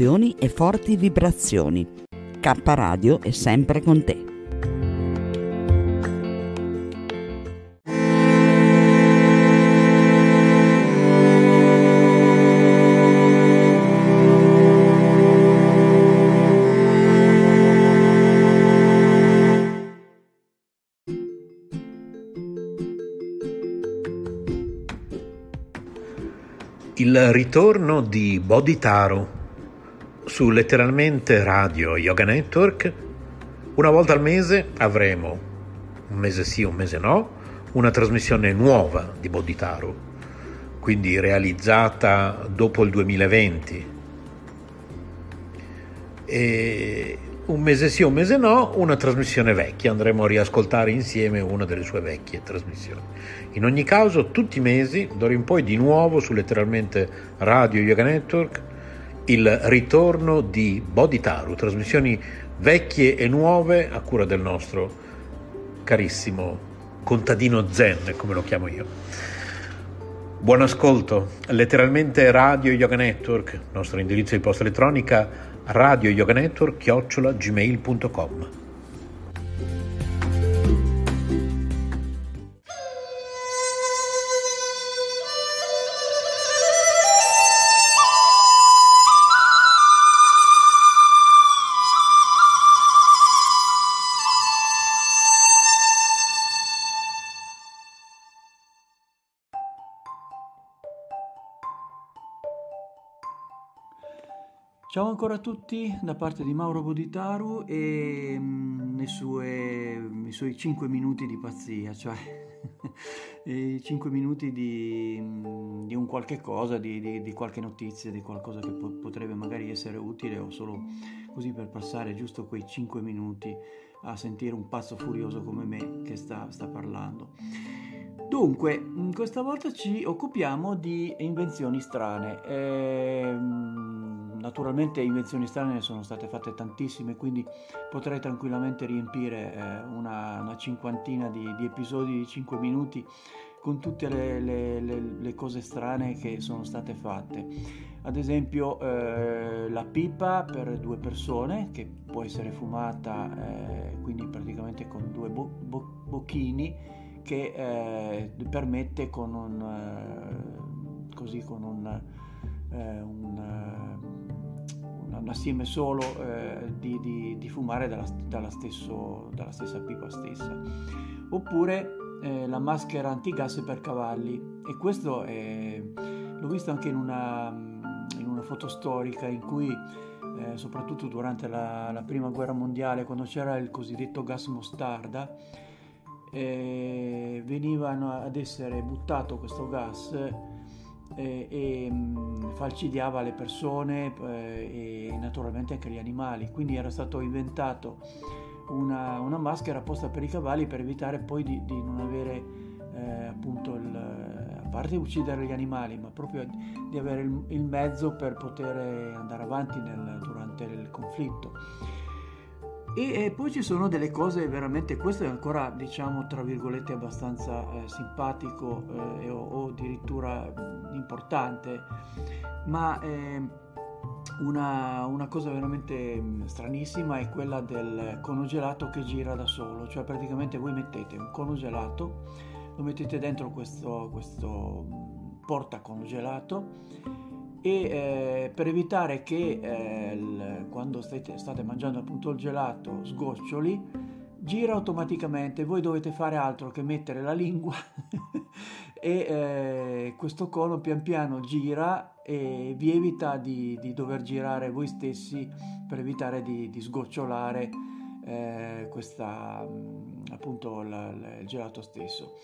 emozioni e forti vibrazioni. K Radio è sempre con te. Il ritorno di Bodhitaro su letteralmente Radio Yoga Network, una volta al mese avremo, un mese sì, un mese no, una trasmissione nuova di Bodhitaru, quindi realizzata dopo il 2020. E un mese sì, un mese no, una trasmissione vecchia, andremo a riascoltare insieme una delle sue vecchie trasmissioni. In ogni caso, tutti i mesi, d'ora in poi di nuovo su letteralmente Radio Yoga Network, il ritorno di Bodhitaru, trasmissioni vecchie e nuove a cura del nostro carissimo contadino Zen, come lo chiamo io. Buon ascolto, letteralmente Radio Yoga Network, nostro indirizzo di posta elettronica radio Ciao ancora a tutti da parte di Mauro Boditaru e mm, sue, suoi 5 minuti di pazzia, cioè i 5 minuti di, mm, di, un qualche cosa, di, di, di, qualche notizia, di qualcosa che po- potrebbe magari essere utile o solo così per passare giusto quei 5 minuti a sentire un pazzo furioso come me che sta, sta parlando. Dunque, mm, questa volta ci occupiamo di invenzioni strane. Ehm, naturalmente invenzioni strane ne sono state fatte tantissime, quindi potrei tranquillamente riempire eh, una, una, cinquantina di, di, episodi di 5 minuti con tutte le, le, le, le, cose strane che sono state fatte. Ad esempio eh, la pipa per due persone, che può essere fumata eh, quindi praticamente con due bo- bo- bocchini che eh, permette con un, eh, così con un, eh, un, un, assieme solo eh, di, di, di, fumare dalla, dalla, stesso, dalla, stessa pipa stessa. Oppure eh, la maschera antigas per cavalli e questo è, l'ho visto anche in una, in una foto storica in cui eh, soprattutto durante la, la, prima guerra mondiale quando c'era il cosiddetto gas mostarda eh, venivano ad essere buttato questo gas e mh, mm, falcidiava le persone eh, e naturalmente anche gli animali. Quindi era stato inventato una, una, maschera apposta per i cavalli per evitare poi di, di non avere eh, appunto il, a parte uccidere gli animali, ma proprio di avere il, il mezzo per poter andare avanti nel, durante il conflitto. E, e, poi ci sono delle cose veramente, questo è ancora diciamo tra virgolette abbastanza eh, simpatico eh, o, o, addirittura importante, ma eh, una, una, cosa veramente stranissima è quella del cono gelato che gira da solo, cioè praticamente voi mettete un cono gelato, lo mettete dentro questo, questo porta congelato e eh, per evitare che eh, il, quando state, state, mangiando appunto il gelato sgoccioli gira automaticamente. Voi dovete fare altro che mettere la lingua. E eh, questo cono pian piano gira e vi evita di, di dover girare voi stessi per evitare di, di sgocciolare eh, questa, appunto la, la, il gelato stesso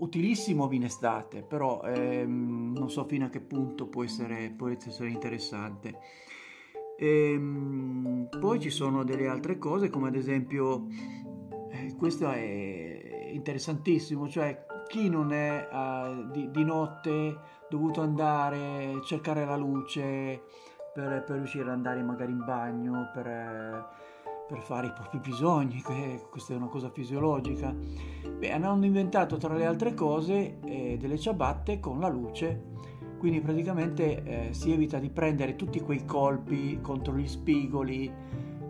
utilissimo in estate, però ehm, non so fino a che punto può essere, può essere interessante. Ehm, poi ci sono delle altre cose, come ad esempio, eh, questo è interessantissimo, cioè chi non è uh, di, di, notte dovuto andare a cercare la luce per, per riuscire ad andare magari in bagno, per... Eh, per fare i propri bisogni, questa è una cosa fisiologica. Beh, hanno inventato tra le altre cose eh, delle ciabatte con la luce, quindi praticamente eh, si evita di prendere tutti quei colpi contro gli spigoli,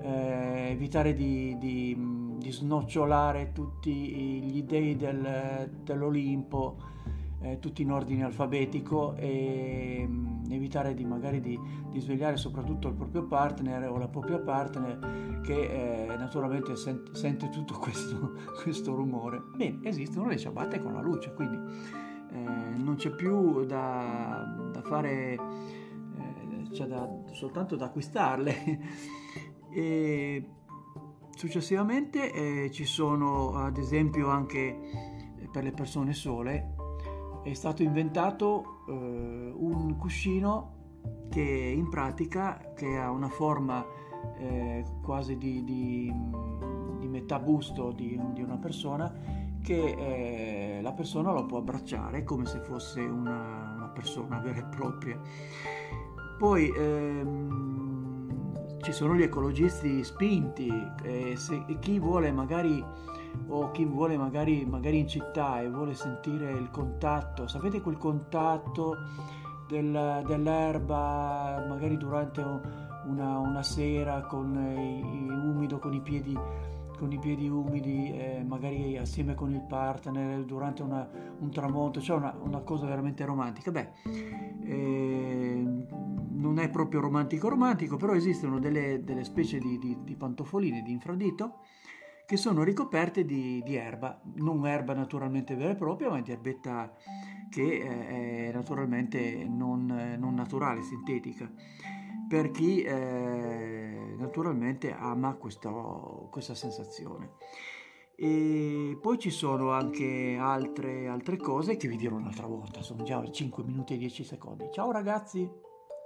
eh, evitare di, di, di, snocciolare tutti gli dei del, dell'Olimpo eh, tutti in ordine alfabetico e mh, mm, evitare di magari di, di, svegliare soprattutto il proprio partner o la propria partner che eh, naturalmente sent, sente tutto questo, questo, rumore. Bene, esistono le ciabatte con la luce, quindi eh, non c'è più da, da fare, eh, c'è da, soltanto da acquistarle. e, Successivamente eh, ci sono ad esempio anche per le persone sole è stato inventato eh, un cuscino che in pratica che ha una forma eh, quasi di, di, di, metà busto di, di una persona che eh, la persona lo può abbracciare come se fosse una, una persona vera e propria. Poi ehm, ci sono gli ecologisti spinti, eh, se, chi vuole magari o chi vuole magari, magari in città e vuole sentire il contatto, sapete quel contatto del, dell'erba magari durante una, una sera con i, i, umido, con i piedi, con i piedi umidi, eh, magari assieme con il partner durante una, un tramonto, cioè una, una, cosa veramente romantica. Beh, eh, non è proprio romantico romantico, però esistono delle, delle specie di, di, di pantofoline di infradito che sono ricoperte di, di, erba, non erba naturalmente vera e propria, ma di erbetta che eh, è naturalmente non, non naturale, sintetica, per chi eh, naturalmente ama questo, questa sensazione. E poi ci sono anche altre, altre cose che vi dirò un'altra volta, sono già 5 minuti e 10 secondi. Ciao ragazzi